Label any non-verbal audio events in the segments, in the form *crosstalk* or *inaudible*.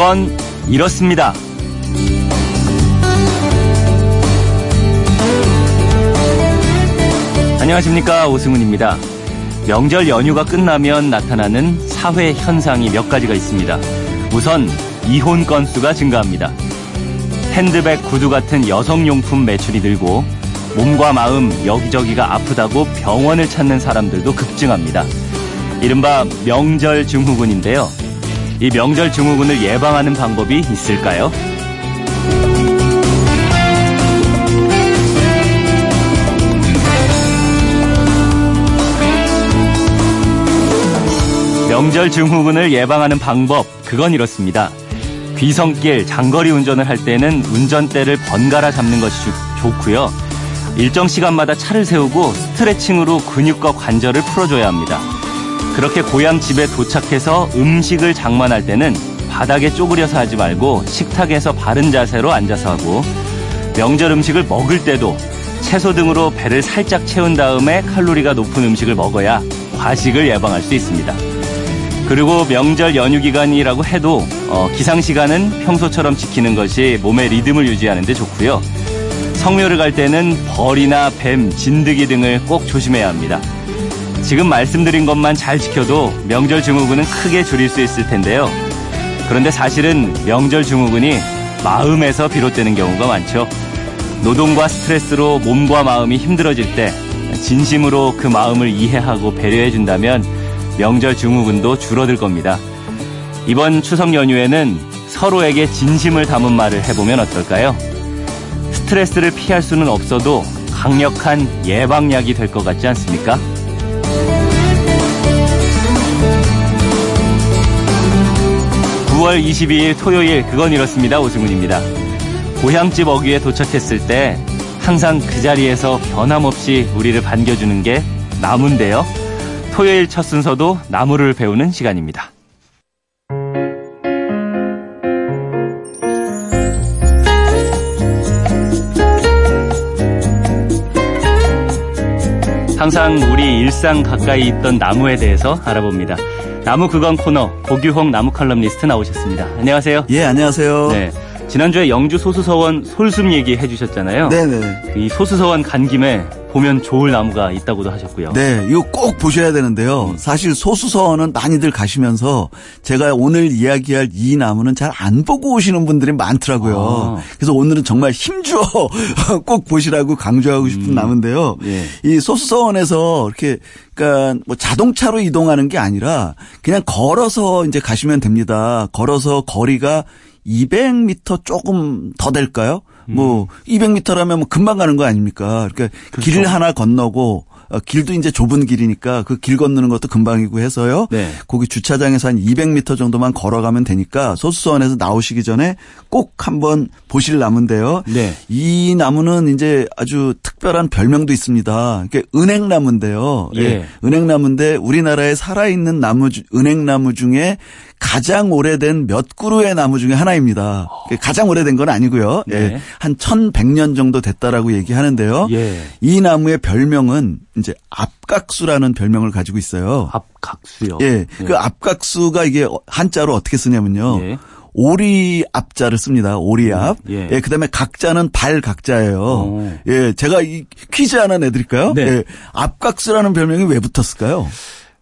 그건 이렇습니다. 안녕하십니까 오승훈입니다. 명절 연휴가 끝나면 나타나는 사회 현상이 몇 가지가 있습니다. 우선 이혼 건수가 증가합니다. 핸드백, 구두 같은 여성용품 매출이 늘고 몸과 마음 여기저기가 아프다고 병원을 찾는 사람들도 급증합니다. 이른바 명절 증후군인데요. 이 명절 증후군을 예방하는 방법이 있을까요? 명절 증후군을 예방하는 방법, 그건 이렇습니다. 귀성길, 장거리 운전을 할 때는 운전대를 번갈아 잡는 것이 좋고요. 일정 시간마다 차를 세우고 스트레칭으로 근육과 관절을 풀어줘야 합니다. 그렇게 고향 집에 도착해서 음식을 장만할 때는 바닥에 쪼그려서 하지 말고 식탁에서 바른 자세로 앉아서 하고 명절 음식을 먹을 때도 채소 등으로 배를 살짝 채운 다음에 칼로리가 높은 음식을 먹어야 과식을 예방할 수 있습니다. 그리고 명절 연휴 기간이라고 해도 어, 기상 시간은 평소처럼 지키는 것이 몸의 리듬을 유지하는 데 좋고요. 성묘를 갈 때는 벌이나 뱀, 진드기 등을 꼭 조심해야 합니다. 지금 말씀드린 것만 잘 지켜도 명절 증후군은 크게 줄일 수 있을 텐데요. 그런데 사실은 명절 증후군이 마음에서 비롯되는 경우가 많죠. 노동과 스트레스로 몸과 마음이 힘들어질 때 진심으로 그 마음을 이해하고 배려해 준다면 명절 증후군도 줄어들 겁니다. 이번 추석 연휴에는 서로에게 진심을 담은 말을 해보면 어떨까요? 스트레스를 피할 수는 없어도 강력한 예방약이 될 것 같지 않습니까? (9월 22일) 토요일 그건 이렇습니다 오승훈입니다 고향집 어귀에 도착했을 때 항상 그 자리에서 변함없이 우리를 반겨주는 게 나무인데요 토요일 첫 순서도 나무를 배우는 시간입니다. 항상 우리 일상 가까이 있던 나무에 대해서 알아봅니다. 나무 그건 코너 고규홍 나무 칼럼니스트 나오셨습니다. 안녕하세요. 예, 안녕하세요. 네. 지난주에 영주 소수서원 솔숨 얘기 해주셨잖아요. 네네. 이 소수서원 간 김에 보면 좋을 나무가 있다고도 하셨고요. 네, 이거 꼭 보셔야 되는데요. 음. 사실 소수서원은 많이들 가시면서 제가 오늘 이야기할 이 나무는 잘 안 보고 오시는 분들이 많더라고요. 아. 그래서 오늘은 정말 힘주어 *laughs* 꼭 보시라고 강조하고 싶은 음. 나무인데요. 예. 이 소수서원에서 이렇게 그러니까 뭐 자동차로 이동하는 게 아니라 그냥 걸어서 이제 가시면 됩니다. 걸어서 거리가 200m 조금 더 될까요? 뭐 200m라면 뭐 금방 가는 거 아닙니까? 그러니까 그렇죠. 길 하나 건너고 어, 길도 이제 좁은 길이니까 그 길 건너는 것도 금방이고 해서요. 네. 거기 주차장에서 한 200m 정도만 걸어가면 되니까 소수원에서 나오시기 전에 꼭 한번 보실 나무인데요. 네. 이 나무는 이제 아주 특별한 별명도 있습니다. 이게 은행나무인데요. 예. 예. 은행나무인데 우리나라에 살아있는 나무 은행나무 중에 가장 오래된 몇 그루의 나무 중에 하나입니다. 가장 오래된 건 아니고요. 네. 예. 한 1100년 정도 됐다라고 얘기하는데요. 예. 이 나무의 별명은 이제 앞각수라는 별명을 가지고 있어요. 앞각수요? 예. 예. 그 앞각수가 이게 한자로 어떻게 쓰냐면요. 예. 오리 앞자를 씁니다. 오리 앞. 음, 예. 예. 그다음에 각자는 발 각자예요. 오. 예. 제가 이 퀴즈 하나 내드릴까요? 네. 예. 앞각수라는 별명이 왜 붙었을까요?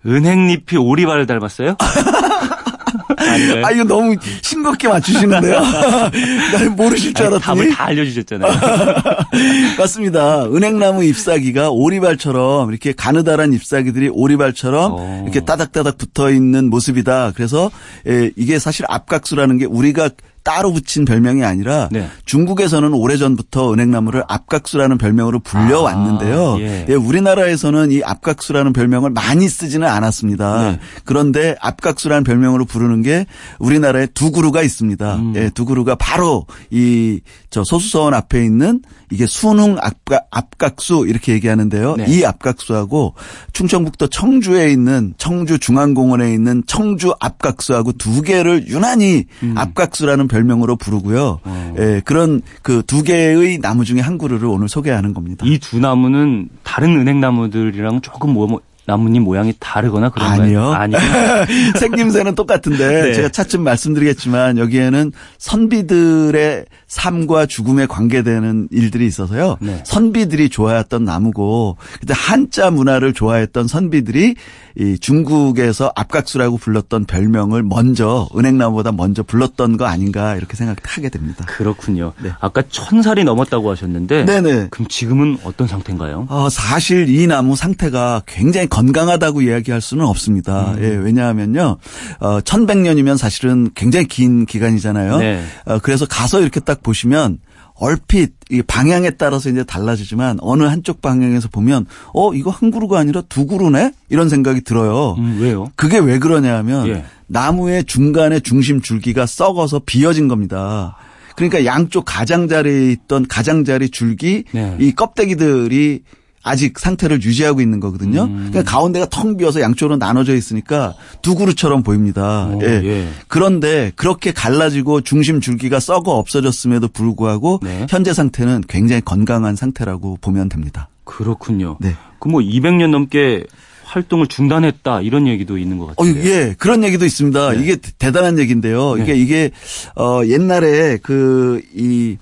은행잎이 오리발을 닮았어요? *laughs* 아, 이거 너무 싱겁게 맞추시는데요. *laughs* 난 모르실 줄 알았더니. 답을 다 알려주셨잖아요. *laughs* 맞습니다. 은행나무 잎사귀가 오리발처럼 이렇게 가느다란 잎사귀들이 오리발처럼 오. 이렇게 따닥따닥 붙어 있는 모습이다. 그래서 예, 이게 사실 앞각수라는 게 우리가 따로 붙인 별명이 아니라 네. 중국에서는 오래전부터 은행나무를 앞각수라는 별명으로 불려왔는데요. 아, 예. 예, 우리나라에서는 이 앞각수라는 별명을 많이 쓰지는 않았습니다. 네. 그런데 앞각수라는 별명으로 부르는 게 우리나라에 두 그루가 있습니다. 음. 예, 두 그루가 바로 이 저 소수서원 앞에 있는 이게 순흥 앞각, 앞각수 이렇게 얘기하는데요. 네. 이 앞각수하고 충청북도 청주에 있는 청주 중앙공원에 있는 청주 앞각수하고 두 개를 유난히 음. 앞각수라는 별명으로 부르고요. 어. 예, 그런 그 두 개의 나무 중에 한 그루를 오늘 소개하는 겁니다. 이 두 나무는 다른 은행나무들이랑 조금 뭐, 뭐 나뭇잎 모양이 다르거나 그런가요? 아니요. 아니요. *laughs* 생김새는 똑같은데 *laughs* 네. 제가 차츰 말씀드리겠지만 여기에는 선비들의 삶과 죽음에 관계되는 일들이 있어서요. 네. 선비들이 좋아했던 나무고 그때 한자 문화를 좋아했던 선비들이 이 중국에서 압각수라고 불렀던 별명을 먼저 은행나무보다 먼저 불렀던 거 아닌가 이렇게 생각하게 됩니다. 그렇군요. 네. 아까 천 살이 넘었다고 하셨는데 네네. 그럼 지금은 어떤 상태인가요? 어, 사실 이 나무 상태가 굉장히 건강하다고 이야기할 수는 없습니다. 음. 예, 왜냐하면요, 어, 1100년이면 사실은 굉장히 긴 기간이잖아요. 네. 어, 그래서 가서 이렇게 딱 보시면 얼핏 이 방향에 따라서 이제 달라지지만 어느 한쪽 방향에서 보면 어, 이거 한 그루가 아니라 두 그루네? 이런 생각이 들어요. 음, 왜요? 그게 왜 그러냐 하면 예. 나무의 중간에 중심 줄기가 썩어서 비어진 겁니다. 그러니까 양쪽 가장자리에 있던 가장자리 줄기 네. 이 껍데기들이 아직 상태를 유지하고 있는 거거든요. 음. 그러니까 가운데가 텅 비어서 양쪽으로 나눠져 있으니까 두 그루처럼 보입니다. 오, 예. 예. 그런데 그렇게 갈라지고 중심 줄기가 썩어 없어졌음에도 불구하고 네. 현재 상태는 굉장히 건강한 상태라고 보면 됩니다. 그렇군요. 네. 그 뭐 200년 넘게 활동을 중단했다 이런 얘기도 있는 것 어, 같아요. 예, 그런 얘기도 있습니다. 네. 이게 대단한 얘기인데요. 네. 이게 이게 어 옛날에 그이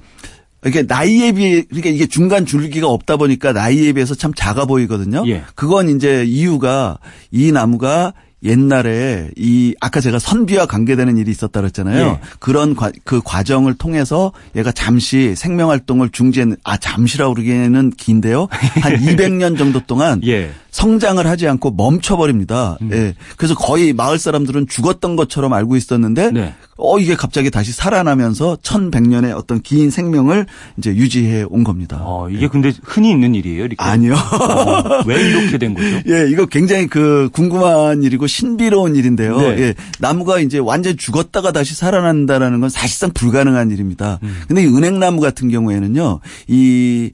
이게 나이에 비해 그러니까 이게 중간 줄기가 없다 보니까 나이에 비해서 참 작아 보이거든요. 예. 그건 이제 이유가 이 나무가 옛날에 이 아까 제가 선비와 관계되는 일이 있었다 그랬잖아요. 예. 그런 과, 그 과정을 통해서 얘가 잠시 생명 활동을 중지했는 아 잠시라고 그러기에는 긴데요. 한 *laughs* 200년 정도 동안 예. 성장을 하지 않고 멈춰버립니다. 음. 예. 그래서 거의 마을 사람들은 죽었던 것처럼 알고 있었는데, 네. 어, 이게 갑자기 다시 살아나면서 1100년의 어떤 긴 생명을 이제 유지해 온 겁니다. 어, 이게 근데 흔히 있는 일이에요, 이렇게. 아니요. 어, 왜 이렇게 된 거죠? *laughs* 예, 이거 굉장히 그 궁금한 일이고 신비로운 일인데요. 네. 예, 나무가 이제 완전히 죽었다가 다시 살아난다라는 건 사실상 불가능한 일입니다. 음. 근데 이 은행나무 같은 경우에는요, 이, 이,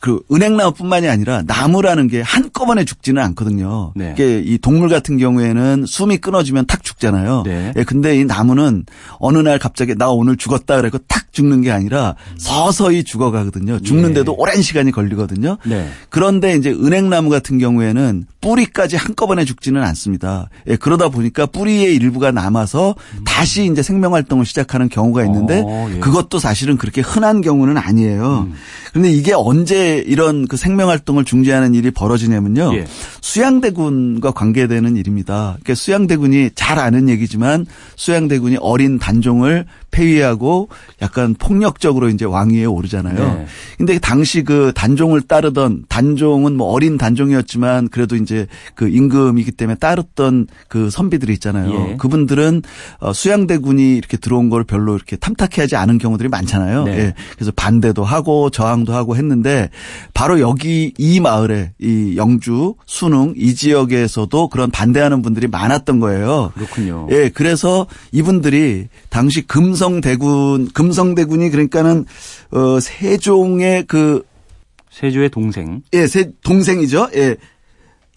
그 은행나무뿐만이 아니라 나무라는 게 한꺼번에 죽지는 않거든요. 네. 이게 이 동물 같은 경우에는 숨이 끊어지면 탁 죽잖아요. 네. 예, 근데 이 나무는 어느 날 갑자기 나 오늘 죽었다 그래고 탁 죽는 게 아니라 서서히 죽어가거든요. 죽는데도 예. 오랜 시간이 걸리거든요. 네. 그런데 이제 은행나무 같은 경우에는 뿌리까지 한꺼번에 죽지는 않습니다. 예, 그러다 보니까 뿌리의 일부가 남아서 다시 이제 생명 활동을 시작하는 경우가 있는데 어, 예. 그것도 사실은 그렇게 흔한 경우는 아니에요. 그런데 이게 언제 이런 그 생명 활동을 중지하는 일이 벌어지냐면요. 예. 수양대군과 관계되는 일입니다. 그러니까 수양대군이 잘 아는 얘기지만 수양대군이 어린 단종을 폐위하고 약간 폭력적으로 이제 왕위에 오르잖아요. 네. 근데 당시 그 단종을 따르던 단종은 뭐 어린 단종이었지만 그래도 이제 그 임금이기 때문에 따르던 그 선비들이 있잖아요. 예. 그분들은 어, 수양대군이 이렇게 들어온 걸 별로 이렇게 탐탁해 하지 않은 경우들이 많잖아요. 네. 예. 그래서 반대도 하고 저항도 하고 했는데 바로 여기 이 마을에 이 영주, 순흥 이 지역에서도 그런 반대하는 분들이 많았던 거예요. 그렇군요. 예, 그래서 이분들이 당시 금성대군, 금성대군이 그러니까는 어 세종의 그 세조의 동생. 예, 세 동생이죠. 예.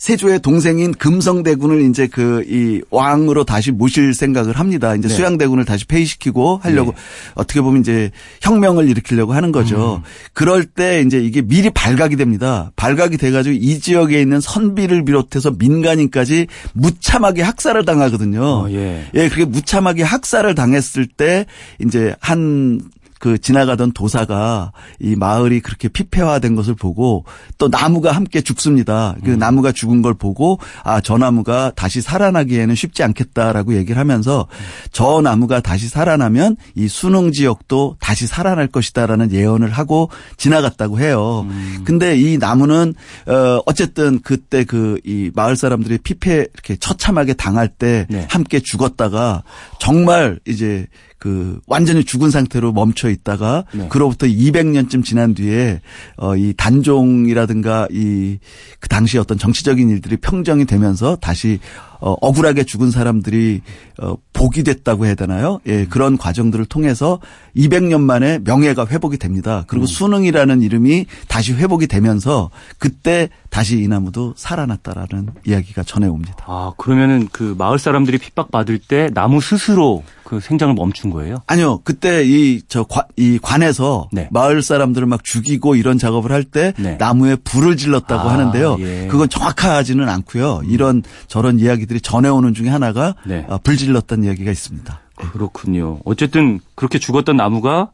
세조의 동생인 금성대군을 이제 그 이 왕으로 다시 모실 생각을 합니다. 이제 네. 수양대군을 다시 폐위시키고 하려고 네. 어떻게 보면 이제 혁명을 일으키려고 하는 거죠. 음. 그럴 때 이제 이게 미리 발각이 됩니다. 발각이 돼가지고 이 지역에 있는 선비를 비롯해서 민간인까지 무참하게 학살을 당하거든요. 어, 예. 예, 그렇게 무참하게 학살을 당했을 때 이제 한 그 지나가던 도사가 이 마을이 그렇게 피폐화된 것을 보고 또 나무가 함께 죽습니다. 그 나무가 죽은 걸 보고 아, 저 나무가 다시 살아나기에는 쉽지 않겠다라고 얘기를 하면서 저 나무가 다시 살아나면 이 수능 지역도 다시 살아날 것이다라는 예언을 하고 지나갔다고 해요. 근데 이 나무는 어 어쨌든 그때 그 이 마을 사람들이 피폐 이렇게 처참하게 당할 때 네. 함께 죽었다가 정말 이제 그 완전히 죽은 상태로 멈춰 있다가 네. 그로부터 200년쯤 지난 뒤에 어 이 단종이라든가 이 그 당시 어떤 정치적인 일들이 평정이 되면서 다시 어 억울하게 죽은 사람들이 어 복이 됐다고 해야 되나요? 예, 그런 과정들을 통해서 200년 만에 명예가 회복이 됩니다. 그리고 수능이라는 이름이 다시 회복이 되면서 그때 다시 이 나무도 살아났다라는 이야기가 전해 옵니다. 아, 그러면은 그 마을 사람들이 핍박받을 때 나무 스스로 그그 생장을 멈춘 거예요? 아니요. 그때 이 저이 관에서 네. 마을 사람들을 막 죽이고 이런 작업을 할때 네. 나무에 불을 질렀다고 아, 하는데요. 예. 그건 정확하지는 않고요. 이런 저런 이야기들이 전해오는 중에 하나가 네. 어, 불 질렀다는 이야기가 있습니다. 그렇군요. 어쨌든 그렇게 죽었던 나무가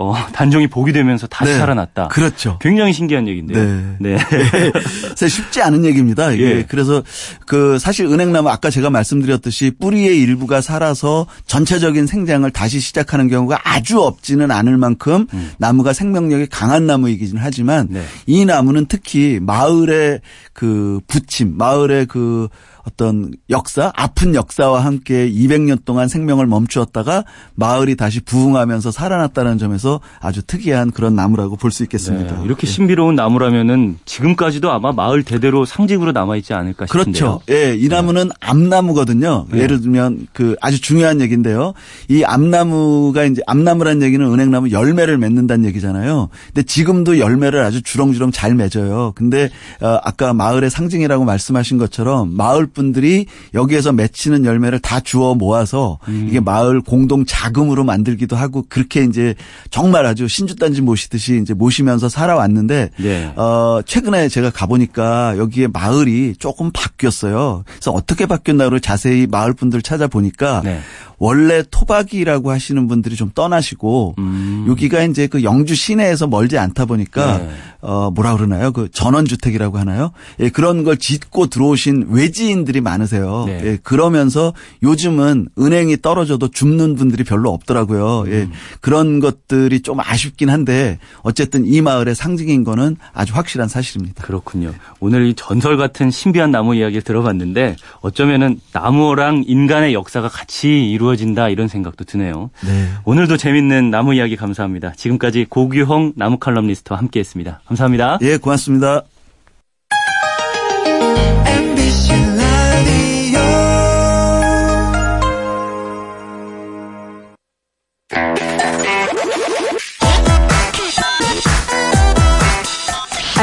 어, *laughs* 단종이 복이 되면서 다시 네. 살아났다. 그렇죠. 굉장히 신기한 얘기인데요. 네. *laughs* 사실 쉽지 않은 얘기입니다. 이게 예. 그래서 그 사실 은행나무 아까 제가 말씀드렸듯이 뿌리의 일부가 살아서 전체적인 생장을 다시 시작하는 경우가 아주 없지는 않을 만큼 나무가 생명력이 강한 나무이긴 하지만 네. 이 나무는 특히 마을의 그 부침, 마을의 그 어떤 역사, 아픈 역사와 함께 200년 동안 생명을 멈추었다가 마을이 다시 부흥하면서 살아났다는 점에서 아주 특이한 그런 나무라고 볼 수 있겠습니다. 네, 이렇게 신비로운 나무라면은 지금까지도 아마 마을 대대로 상징으로 남아 있지 않을까 싶은데요. 그렇죠. 예, 이 나무는 암나무거든요. 네. 예를 들면 그 아주 중요한 얘기인데요. 이 암나무가 이제 암나무란 얘기는 은행나무 열매를 맺는다는 얘기잖아요. 근데 지금도 열매를 아주 주렁주렁 잘 맺어요. 근데 어, 아까 마을의 상징이라고 말씀하신 것처럼 마을 분들이 여기에서 맺히는 열매를 다 주워 모아서 음. 이게 마을 공동 자금으로 만들기도 하고 그렇게 이제 정말 아주 신주단지 모시듯이 이제 모시면서 살아왔는데 네. 어, 최근에 제가 가보니까 여기에 마을이 조금 바뀌었어요. 그래서 어떻게 바뀌었나를 자세히 마을 분들 찾아보니까 네. 원래 토박이라고 하시는 분들이 좀 떠나시고 음. 여기가 이제 그 영주 시내에서 멀지 않다 보니까 네. 어 뭐라 그러나요? 그 전원 주택이라고 하나요? 예, 그런 걸 짓고 들어오신 외지인 들이 많으세요. 네. 예, 그러면서 요즘은 은행이 떨어져도 줍는 분들이 별로 없더라고요. 예, 음. 그런 것들이 좀 아쉽긴 한데 어쨌든 이 마을의 상징인 거는 아주 확실한 사실입니다. 그렇군요. 오늘 이 전설 같은 신비한 나무 이야기를 들어봤는데 어쩌면은 나무랑 인간의 역사가 같이 이루어진다 이런 생각도 드네요. 네. 오늘도 재밌는 나무 이야기 감사합니다. 지금까지 고규홍 나무 칼럼니스트와 함께했습니다. 감사합니다. 예, 고맙습니다.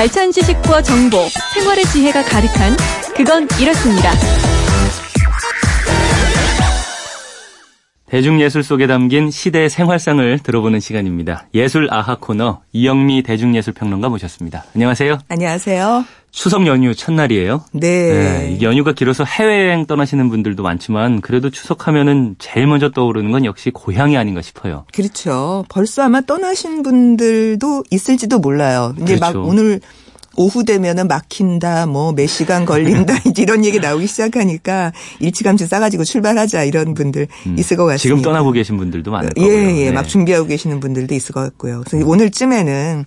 알찬 지식과 정보, 생활의 지혜가 가득한 그건 이렇습니다. 대중예술 속에 담긴 시대의 생활상을 들어보는 시간입니다. 예술 아하 코너 이영미 대중예술평론가 모셨습니다. 안녕하세요. 안녕하세요. 추석 연휴 첫날이에요. 네. 네, 연휴가 길어서 해외여행 떠나시는 분들도 많지만 그래도 추석하면은 제일 먼저 떠오르는 건 역시 고향이 아닌가 싶어요. 그렇죠. 벌써 아마 떠나신 분들도 있을지도 몰라요. 이제 그렇죠. 막 오늘 오후 되면은 막힌다, 뭐 몇 시간 걸린다, *laughs* 이런 얘기 나오기 시작하니까 일찌감치 싸가지고 출발하자 이런 분들 있을 것 같습니다. 음. 지금 떠나고 계신 분들도 많을 예, 거고요. 예, 네. 막 준비하고 계시는 분들도 있을 것 같고요. 그래서 오늘쯤에는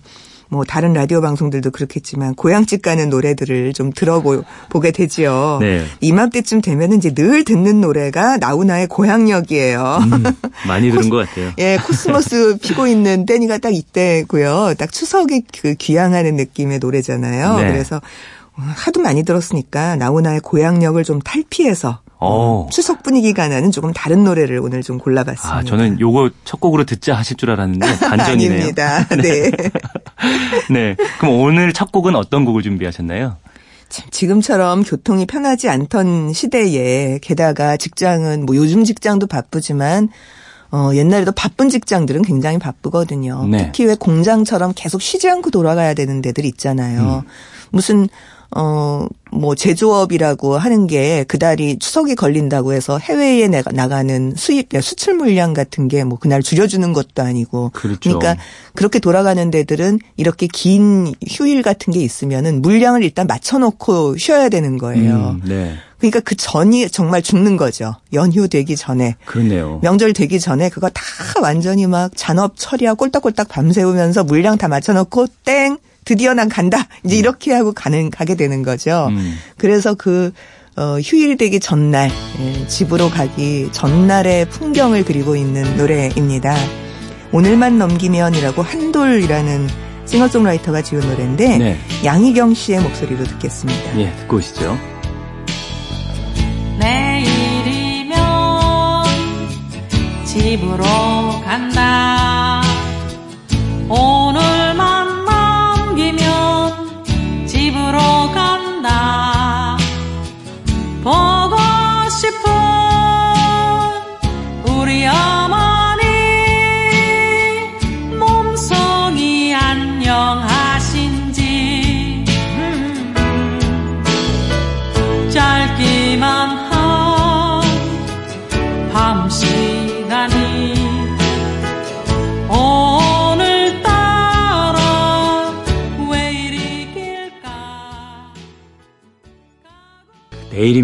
뭐 다른 라디오 방송들도 그렇겠지만 고향집 가는 노래들을 좀 들어보게 되지요. 네. 이맘때쯤 되면은 이제 늘 듣는 노래가 나훈아의 고향역이에요. 음, *laughs* 많이 들은 것 같아요. 예, 코스모스 피고 있는 때니까 딱 이때고요. 딱 추석이 그 귀향하는 느낌의 노래잖아요. 네. 그래서 하도 많이 들었으니까 나훈아의 고향역을 좀 탈피해서 어. 추석 분위기가 나는 조금 다른 노래를 오늘 좀 골라봤습니다. 아, 저는 요거 첫 곡으로 듣자 하실 줄 알았는데 *laughs* 반전이네요. 아닙니다. *laughs* 네. *laughs* 네. 그럼 오늘 첫 곡은 어떤 곡을 준비하셨나요? 참 지금처럼 교통이 편하지 않던 시대에 게다가 직장은 뭐 요즘 직장도 바쁘지만 어 옛날에도 바쁜 직장들은 굉장히 바쁘거든요. 네. 특히 왜 공장처럼 계속 쉬지 않고 돌아가야 되는 데들 있잖아요. 무슨 어, 뭐, 제조업이라고 하는 게 그달이 추석이 걸린다고 해서 해외에 나가- 나가는 수입, 수출 물량 같은 게 뭐 그날 줄여주는 것도 아니고. 그렇죠. 러니까 그렇게 돌아가는 데들은 이렇게 긴 휴일 같은 게 있으면은 물량을 일단 맞춰놓고 쉬어야 되는 거예요. 음, 네. 그러니까 그 전이 정말 죽는 거죠. 연휴 되기 전에. 그렇네요. 명절 되기 전에 그거 다 완전히 막 잔업 처리하고 꼴딱꼴딱 밤새우면서 물량 다 맞춰놓고 땡 드디어 난 간다 이제 이렇게 하고 가는 가게 되는 거죠. 음. 그래서 그 어, 휴일 되기 전날 예, 집으로 가기 전날의 풍경을 그리고 있는 노래입니다. 오늘만 넘기면이라고 한돌이라는 싱어송라이터가 지은 노래인데 네. 양희경 씨의 목소리로 듣겠습니다. 예, 듣고 오시죠. 내일이면 집으로 간다.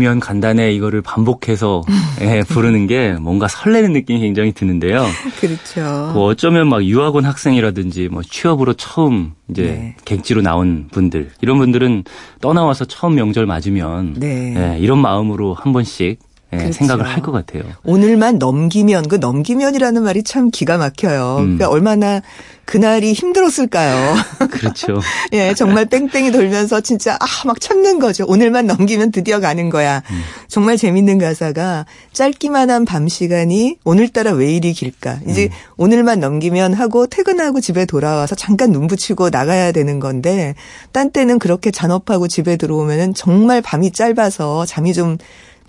내일이면 간단해 이거를 반복해서 예, 부르는 게 뭔가 설레는 느낌이 굉장히 드는데요. *laughs* 그렇죠. 뭐 어쩌면 막 유학원 학생이라든지 뭐 취업으로 처음 이제 네. 객지로 나온 분들 이런 분들은 떠나와서 처음 명절 맞으면 네. 예, 이런 마음으로 한 번씩 예, 그렇죠. 생각을 할 것 같아요. 오늘만 넘기면 그 넘기면이라는 말이 참 기가 막혀요. 음. 그러니까 얼마나 그날이 힘들었을까요. *laughs* 그렇죠. 예, 정말 뺑뺑이 돌면서 진짜 아 막 참는 거죠. 오늘만 넘기면 드디어 가는 거야. 음. 정말 재밌는 가사가 짧기만 한 밤 시간이 오늘따라 왜 이리 길까. 이제 음. 오늘만 넘기면 하고 퇴근하고 집에 돌아와서 잠깐 눈 붙이고 나가야 되는 건데 딴 때는 그렇게 잔업하고 집에 들어오면은 정말 밤이 짧아서 잠이 좀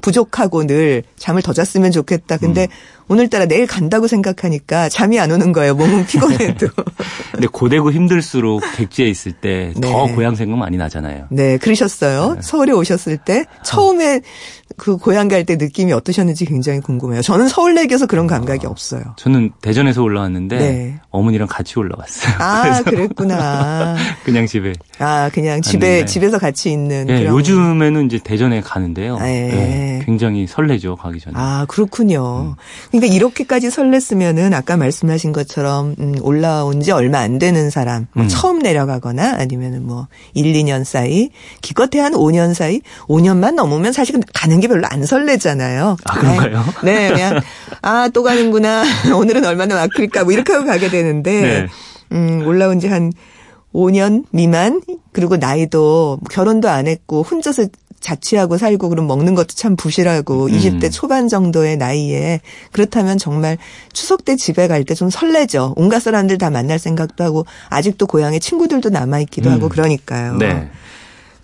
부족하고 늘 잠을 더 잤으면 좋겠다. 근데 음. 오늘따라 내일 간다고 생각하니까 잠이 안 오는 거예요. 몸은 피곤해도. *laughs* 근데 고되고 힘들수록 객지에 있을 때더 네. 고향 생각 많이 나잖아요. 네, 그러셨어요. 서울에 오셨을 때 처음에 그 고향 갈 때 느낌이 어떠셨는지 굉장히 궁금해요. 저는 서울내기여서 그런 감각이 없어요. 저는 대전에서 올라왔는데 네. 어머니랑 같이 올라왔어요. 아, 그랬구나. *laughs* 그냥 집에. 아, 그냥 집에. 집에서 같이 있는 예, 그런 요즘에는 이제 대전에 가는데요. 네. 예, 굉장히 설레죠 가기 전에. 아, 그렇군요. 그러니까 이렇게까지 설렜으면은 아까 말씀하신 것처럼 음, 올라온 지 얼마 안 되는 사람, 뭐 음. 처음 내려가거나 아니면은 뭐 1, 2년 사이, 기껏해 한 5년 사이, 5년만 넘으면 사실 가는 게 별로 안 설레잖아요. 아, 그런가요? 아이, 네, 그냥 아, 또 가는구나. *laughs* 오늘은 얼마나 막힐까 뭐 이렇게 하고 가게 되는데 네. 음, 올라온 지한 5년 미만 그리고 나이도 결혼도 안 했고 혼자서 자취하고 살고 그럼 먹는 것도 참 부실하고 음. 20대 초반 정도의 나이에 그렇다면 정말 추석 때 집에 갈 때 좀 설레죠. 온갖 사람들 다 만날 생각도 하고 아직도 고향에 친구들도 남아 있기도 음. 하고 그러니까요. 네.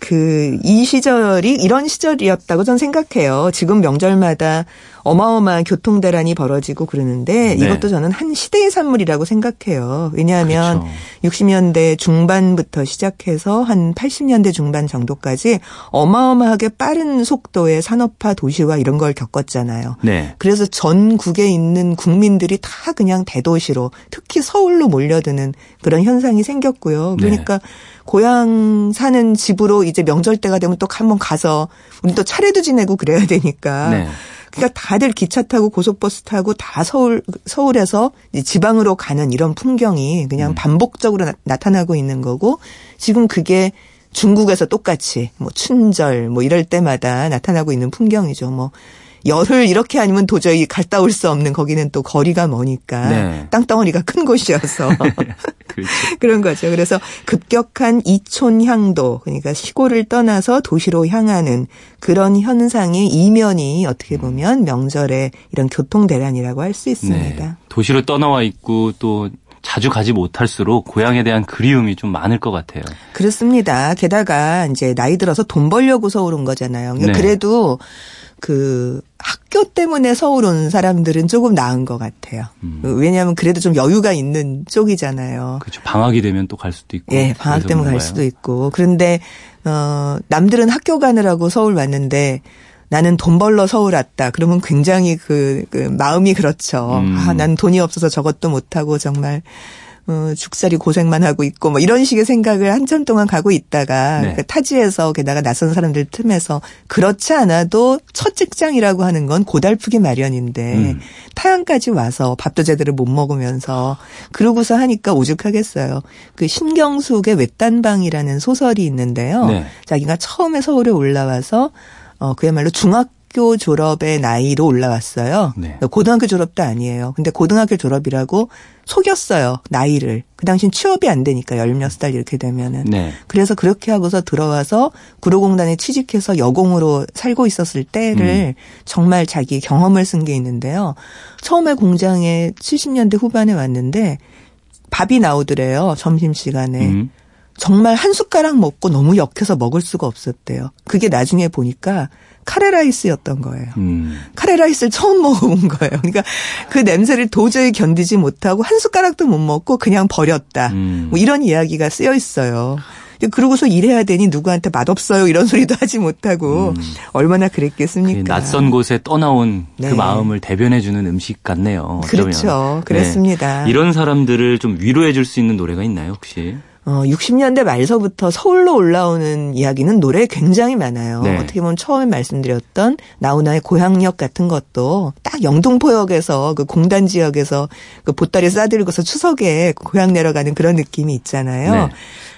그 이 시절이 이런 시절이었다고 전 생각해요. 지금 명절마다 어마어마한 교통 대란이 벌어지고 그러는데 네. 이것도 저는 한 시대의 산물이라고 생각해요. 왜냐하면 그렇죠. 60년대 중반부터 시작해서 한 80년대 중반 정도까지 어마어마하게 빠른 속도의 산업화 도시화 이런 걸 겪었잖아요. 네. 그래서 전국에 있는 국민들이 다 그냥 대도시로 특히 서울로 몰려드는 그런 현상이 생겼고요. 네. 그러니까 고향 사는 집으로 이제 명절 때가 되면 또 한번 가서 우리 또 차례도 지내고 그래야 되니까. 네. 그러니까 다들 기차 타고 고속버스 타고 다 서울 서울에서 지방으로 가는 이런 풍경이 그냥 음. 반복적으로 나, 타나고 있는 거고 지금 그게 중국에서 똑같이 뭐 춘절 뭐 이럴 때마다 나타나고 있는 풍경이죠. 뭐 열흘 이렇게 아니면 도저히 갔다 올 수 없는 거기는 또 거리가 머니까 네. 땅덩어리가 큰 곳이어서 *laughs* *laughs* 그렇죠. 그런 거죠. 그래서 급격한 이촌 향도 그러니까 시골을 떠나서 도시로 향하는 그런 현상의 이면이 어떻게 보면 명절의 이런 교통 대란이라고 할 수 있습니다. 네. 도시로 떠나와 있고 또 자주 가지 못할수록 고향에 대한 그리움이 좀 많을 것 같아요. 그렇습니다. 게다가 이제 나이 들어서 돈 벌려고 서울 온 거잖아요. 그러니까 네. 그래도 그 학교 때문에 서울 온 사람들은 조금 나은 것 같아요. 음. 왜냐하면 그래도 좀 여유가 있는 쪽이잖아요. 그렇죠. 방학이 되면 또 갈 수도 있고. 예, 방학 때문에 갈? 수도 있고. 그런데 어 남들은 학교 가느라고 서울 왔는데 나는 돈 벌러 서울 왔다. 그러면 굉장히 그, 그 마음이 그렇죠. 음. 아, 난 돈이 없어서 저것도 못 하고 정말 어, 죽살이 고생만 하고 있고 뭐 이런 식의 생각을 한참 동안 가고 있다가 네. 그 타지에서 게다가 낯선 사람들 틈에서 그렇지 않아도 첫 직장이라고 하는 건 고달프기 마련인데 음. 타양까지 와서 밥도 제대로 못 먹으면서 그러고서 하니까 오죽하겠어요. 그 신경숙의 외딴방이라는 소설이 있는데요. 네. 자기가 처음에 서울에 올라와서 어 그야말로 중학 교 졸업의 나이로 올라왔어요. 네. 고등학교 졸업도 아니에요. 근데 고등학교 졸업이라고 속였어요. 나이를. 그 당시엔 취업이 안 되니까 16살 이렇게 되면은. 네. 그래서 그렇게 하고서 들어와서 구로공단에 취직해서 여공으로 살고 있었을 때를 정말 자기 경험을 쓴 게 있는데요. 처음에 공장에 70년대 후반에 왔는데 밥이 나오더래요. 점심시간에. 음. 정말 한 숟가락 먹고 너무 역해서 먹을 수가 없었대요. 그게 나중에 보니까 카레라이스였던 거예요. 음. 카레라이스를 처음 먹어본 거예요. 그러니까 그 냄새를 도저히 견디지 못하고 한 숟가락도 못 먹고 그냥 버렸다. 음. 뭐 이런 이야기가 쓰여 있어요. 그러고서 일해야 되니 누구한테 맛없어요 이런 소리도 하지 못하고 얼마나 그 그랬겠습니까? 낯선 곳에 떠나온 네. 그 마음을 대변해주는 음식 같네요. 그렇죠. 그렇습니다. 네. 이런 사람들을 좀 위로해줄 수 있는 노래가 있나요, 혹시? 어, 60년대 말서부터 서울로 올라오는 이야기는 노래에 굉장히 많아요. 네. 어떻게 보면 처음에 말씀드렸던 나훈아의 고향역 같은 것도 딱 영등포역에서 그 공단 지역에서 그 보따리 싸들고서 추석에 고향 내려가는 그런 느낌이 있잖아요. 네.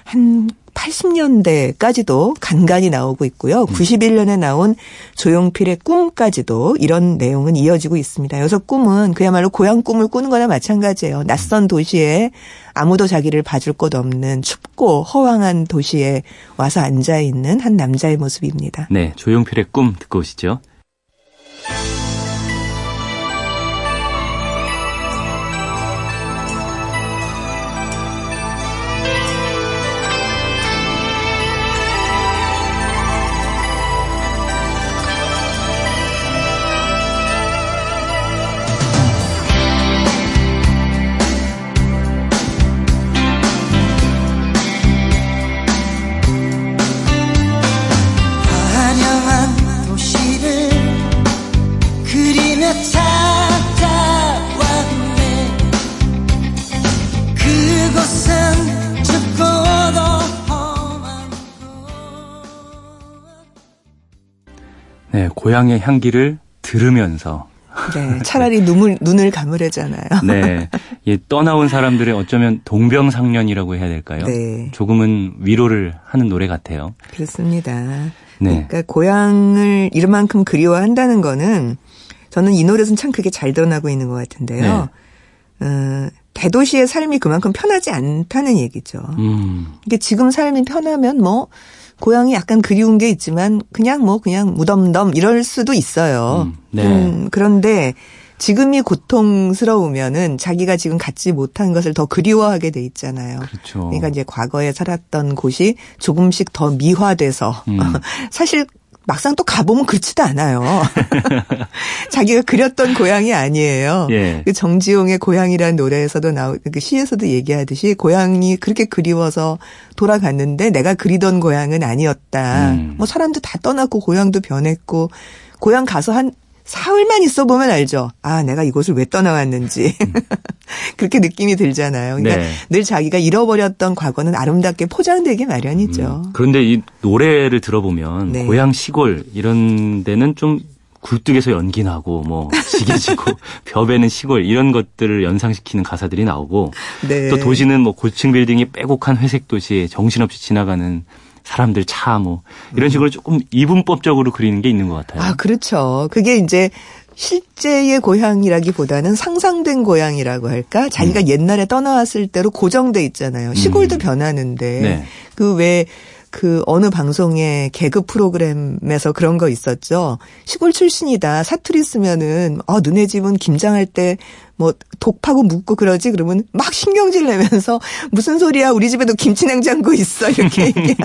한 80년대까지도 간간히 나오고 있고요. 91년에 나온 조용필의 꿈까지도 이런 내용은 이어지고 있습니다. 여기서 꿈은 그야말로 고향 꿈을 꾸는 거나 마찬가지예요. 낯선 도시에 아무도 자기를 봐줄 곳 없는 춥고 허황한 도시에 와서 앉아 있는 한 남자의 모습입니다. 네, 조용필의 꿈 듣고 오시죠. 고향의 향기를 들으면서 네, 차라리 *laughs* 눈을 눈을 감으려잖아요. 네, 이 떠나온 사람들의 어쩌면 동병상련이라고 해야 될까요? 네. 조금은 위로를 하는 노래 같아요. 그렇습니다. 네. 그러니까 고향을 이만큼 그리워한다는 거는 저는 이 노래에서는 참 그게 잘 드러나고 있는 것 같은데요. 어, 대도시의 삶이 그만큼 편하지 않다는 얘기죠. 음, 이게 지금 삶이 편하면 뭐 고향이 약간 그리운 게 있지만 그냥 뭐 그냥 무덤덤 이럴 수도 있어요. 음, 네. 음, 그런데 지금이 고통스러우면은 자기가 지금 갖지 못한 것을 더 그리워하게 돼 있잖아요. 그렇죠. 그러니까 이제 과거에 살았던 곳이 조금씩 더 미화돼서 음. *laughs* 사실 막상 또 가보면 그렇지도 않아요. *laughs* 자기가 그렸던 고향이 아니에요. 예. 그 정지용의 고향이라는 노래에서도 나오, 그 시에서도 얘기하듯이 고향이 그렇게 그리워서 돌아갔는데 내가 그리던 고향은 아니었다. 음. 뭐 사람도 다 떠났고 고향도 변했고 고향 가서 한 사흘만 있어 보면 알죠. 아, 내가 이곳을 왜 떠나왔는지. *laughs* 그렇게 느낌이 들잖아요. 그러니까 네. 늘 자기가 잃어버렸던 과거는 아름답게 포장되기 마련이죠. 음, 그런데 이 노래를 들어보면 네. 고향 시골 이런 데는 좀 굴뚝에서 연기 나고 뭐 지게지고 벼베는 *laughs* 시골 이런 것들을 연상시키는 가사들이 나오고 네. 또 도시는 뭐 고층 빌딩이 빼곡한 회색 도시에 정신없이 지나가는 사람들 차 뭐 이런 식으로 조금 이분법적으로 그리는 게 있는 것 같아요. 아, 그렇죠. 그게 이제 실제의 고향이라기보다는 상상된 고향이라고 할까? 자기가 음. 옛날에 떠나왔을 때로 고정돼 있잖아요. 시골도 변하는데. 네. 그 왜, 그 어느 방송의 개그 프로그램에서 그런 거 있었죠. 시골 출신이다. 사투리 쓰면은, 어, 너네 집은 김장할 때 뭐 독파고 묻고 그러지? 그러면 막 신경질 내면서 *laughs* 무슨 소리야? 우리 집에도 김치 냉장고 있어. 이렇게 *laughs* 얘기하는.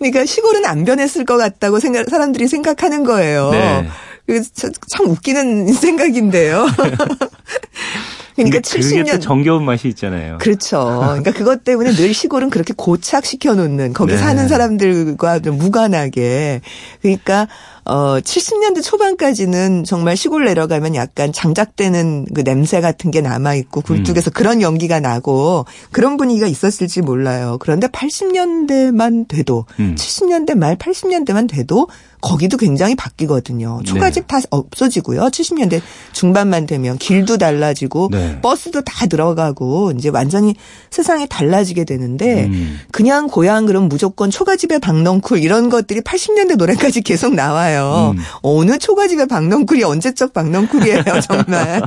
그러니까 시골은 안 변했을 것 같다고 생각, 사람들이 생각하는 거예요. 네. 그 참- 참 웃기는 생각인데요. *laughs* 그러니까 근데 그게 또 70년 정겨운 맛이 있잖아요. 그렇죠. 그러니까 그것 때문에 늘 시골은 그렇게 고착시켜 놓는 거기 네. 사는 사람들과 좀 무관하게 그러니까 어 70년대 초반까지는 정말 시골 내려가면 약간 장작되는 그 냄새 같은 게 남아 있고 음. 굴뚝에서 그런 연기가 나고 그런 분위기가 있었을지 몰라요. 그런데 80년대만 돼도 음. 70년대 말 80년대만 돼도 거기도 굉장히 바뀌거든요. 초가집 다 없어지고요. 70년대 중반만 되면 길도 달라지고 네. 버스도 다 들어가고 이제 완전히 세상이 달라지게 되는데 음. 그냥 고향 그럼 무조건 초가집에 박넝쿨 이런 것들이 80년대 노래까지 계속 나와요. 음. 어느 초가집에 박넝쿨이 언제적 박넝쿨이에요, *laughs* 정말.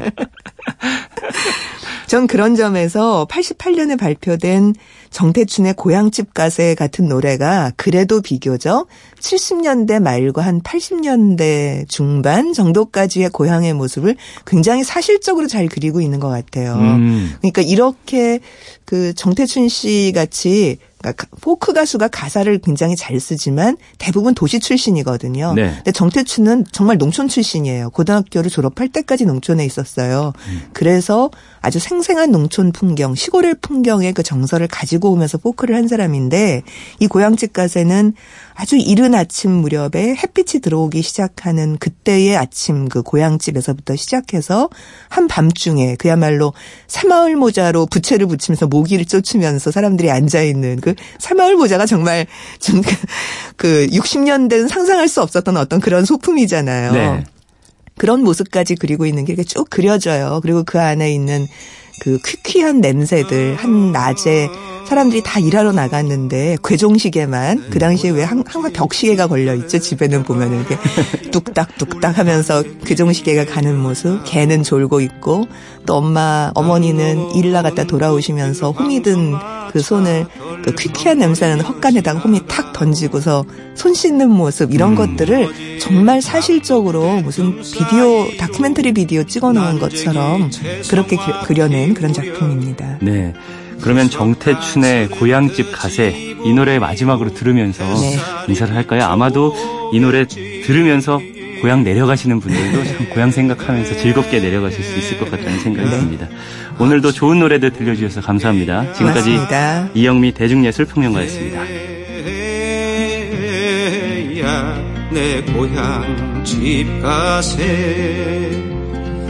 전 그런 점에서 88년에 발표된 정태춘의 고향집 가세 같은 노래가 그래도 비교적 70년대 말과 한 80년대 중반 정도까지의 고향의 모습을 굉장히 사실적으로 잘 그리고 있는 것 같아요. 음. 그러니까 이렇게 그 정태춘 씨 같이 그러니까 포크 가수가 가사를 굉장히 잘 쓰지만 대부분 도시 출신이거든요. 네. 근데 정태춘은 정말 농촌 출신이에요. 고등학교를 졸업할 때까지 농촌에 있었어요. 음. 그래서 아주 생생한 농촌 풍경, 시골의 풍경의 그 정서를 가지고 오면서 포크를 한 사람인데 이 고향집 가세는 아주 이른 아침 무렵에 햇빛이 들어오기 시작하는 그때의 아침 그 고향집에서부터 시작해서 한 밤중에 그야말로 사마을 모자로 부채를 붙이면서 모기를 쫓으면서 사람들이 앉아 있는 그 사마을 모자가 정말 좀 그 60년대는 상상할 수 없었던 어떤 그런 소품이잖아요. 네. 그런 모습까지 그리고 있는 게 이렇게 쭉 그려져요. 그리고 그 안에 있는 그 퀴퀴한 냄새들 한 낮에 사람들이 다 일하러 나갔는데 괴종시계만 그 당시에 왜 항- 항상 벽시계가 걸려 있죠 집에는 보면은 이렇게 뚝딱뚝딱 하면서 괴종시계가 가는 모습 개는 졸고 있고 또 엄마 어머니는 일 나갔다 돌아오시면서 홈이 든 그 손을 그 퀴퀴한 냄새나는 헛간에다가 홈이 탁 던지고서 손 씻는 모습 이런 것들을 정말 사실적으로 무슨 비디오 다큐멘터리 비디오 찍어놓은 것처럼 그렇게 그- 그려낸 그런 작품입니다. 네. 그러면 정태춘의 고향집 가세 이 노래 마지막으로 들으면서 네. 인사를 할까요? 아마도 이 노래 들으면서 고향 내려가시는 분들도 *laughs* 참 고향 생각하면서 즐겁게 내려가실 수 있을 것 같다는 생각이 네. 듭니다. 오늘도 좋은 노래들 들려주셔서 감사합니다. 지금까지 고맙습니다. 이영미 대중예술 평론가였습니다. 야, 내 고향 집 가세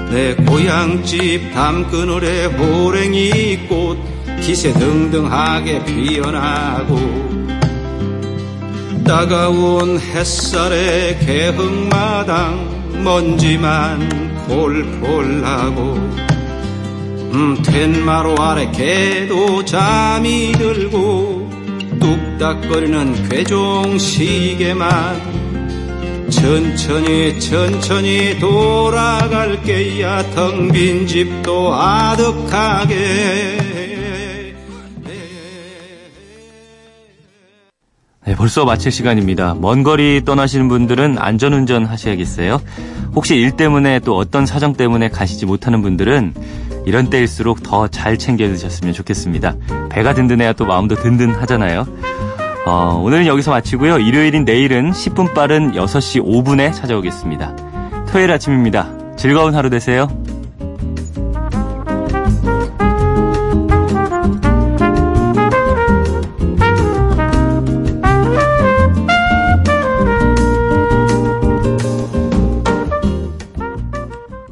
내 고향집 담그늘에 호랭이 꽃 기세등등하게 피어나고 따가운 햇살에 개흥마당 먼지만 폴폴 나고 음, 텐마루 아래 개도 잠이 들고 뚝딱거리는 괴종 시계만 천천히 천천히 돌아갈게야 텅 빈 집도 아득하게 벌써 마칠 시간입니다. 먼 거리 떠나시는 분들은 안전운전 하셔야겠어요. 혹시 일 때문에 또 어떤 사정 때문에 가시지 못하는 분들은 이런 때일수록 더 잘 챙겨 드셨으면 좋겠습니다. 배가 든든해야 또 마음도 든든하잖아요. 어, 오늘은 여기서 마치고요. 일요일인 내일은 10분 빠른 6시 5분에 찾아오겠습니다. 토요일 아침입니다. 즐거운 하루 되세요.